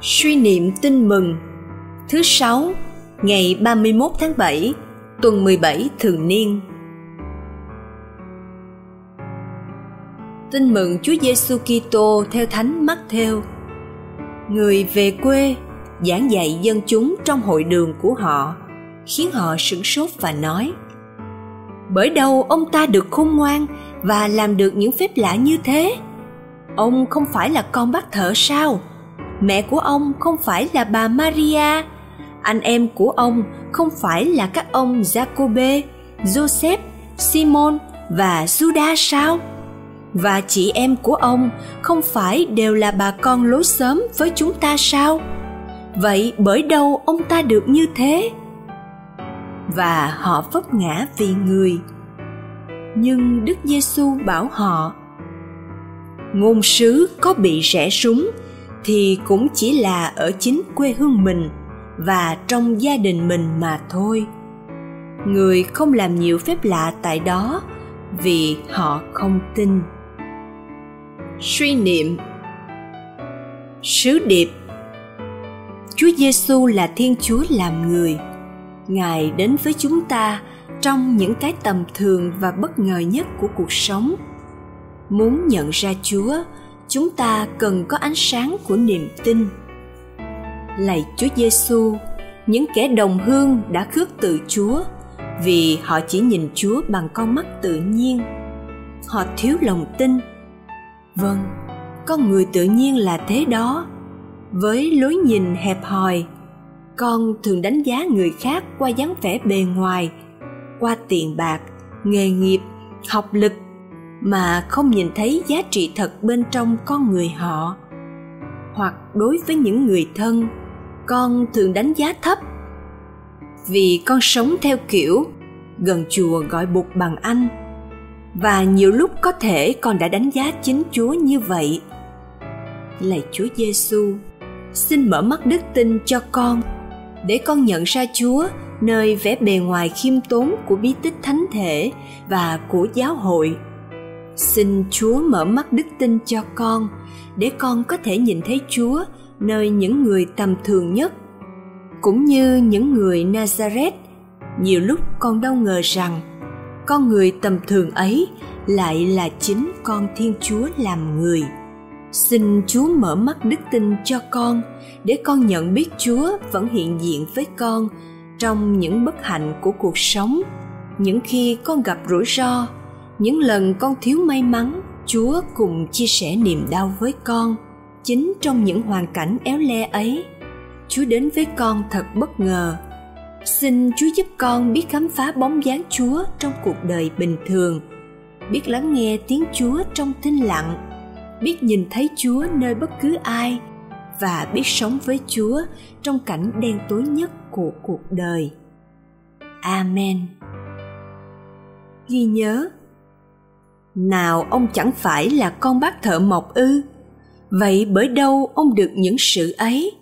Suy niệm tin mừng Thứ sáu, ngày 31 tháng 7, tuần 17 thường niên. Tin mừng Chúa Giêsu Kitô theo Thánh Matthew. Người về quê giảng dạy dân chúng trong hội đường của họ, khiến họ sửng sốt và nói: Bởi đâu ông ta được khôn ngoan và làm được những phép lạ như thế? Ông không phải là con bác thợ sao? Mẹ của ông không phải là bà Maria, anh em của ông không phải là các ông Jacobe, Joseph, Simon và Judas sao? Và chị em của ông không phải đều là bà con lối sớm với chúng ta sao? Vậy bởi đâu ông ta được như thế? Và họ vấp ngã vì người. Nhưng Đức Giêsu bảo họ: Ngôn sứ có bị rẽ súng thì cũng chỉ là ở chính quê hương mình và trong gia đình mình mà thôi. Người không làm nhiều phép lạ tại đó vì họ không tin. Suy niệm. Sứ điệp. Chúa giêsu là thiên chúa làm người. Ngài đến với chúng ta trong những cái tầm thường và bất ngờ nhất của cuộc sống. Muốn nhận ra chúa chúng ta cần có ánh sáng của niềm tin. Lạy chúa giêsu, những kẻ đồng hương đã khước từ chúa vì họ chỉ nhìn chúa bằng con mắt tự nhiên. Họ thiếu lòng tin. Vâng con người tự nhiên là thế đó. Với lối nhìn hẹp hòi, con thường đánh giá người khác qua dáng vẻ bề ngoài, qua tiền bạc, nghề nghiệp, học lực mà không nhìn thấy giá trị thật bên trong con người họ. Hoặc đối với những người thân, con thường đánh giá thấp. Vì con sống theo kiểu, gần chùa gọi bụt bằng anh. Và nhiều lúc có thể con đã đánh giá chính chúa như vậy. Lạy chúa giêsu xin mở mắt đức tin cho con, để con nhận ra chúa nơi vẻ bề ngoài khiêm tốn của bí tích thánh thể và của giáo hội xin chúa mở mắt đức tin cho con, để con có thể nhìn thấy chúa nơi những người tầm thường nhất, cũng như những người nazareth. Nhiều lúc con đâu ngờ rằng, con người tầm thường ấy lại là chính con thiên chúa làm người. Xin chúa mở mắt đức tin cho con, để con nhận biết chúa vẫn hiện diện với con trong những bất hạnh của cuộc sống, những khi con gặp rủi ro những lần con thiếu may mắn, chúa cùng chia sẻ niềm đau với con, chính trong những hoàn cảnh éo le ấy, chúa đến với con thật bất ngờ. Xin chúa giúp con biết khám phá bóng dáng chúa trong cuộc đời bình thường, biết lắng nghe tiếng chúa trong thinh lặng, biết nhìn thấy chúa nơi bất cứ ai, và biết sống với chúa trong cảnh đen tối nhất của cuộc đời. Amen. Ghi nhớ nào ông chẳng phải là con bác thợ mộc ư? Vậy bởi đâu ông được những sự ấy?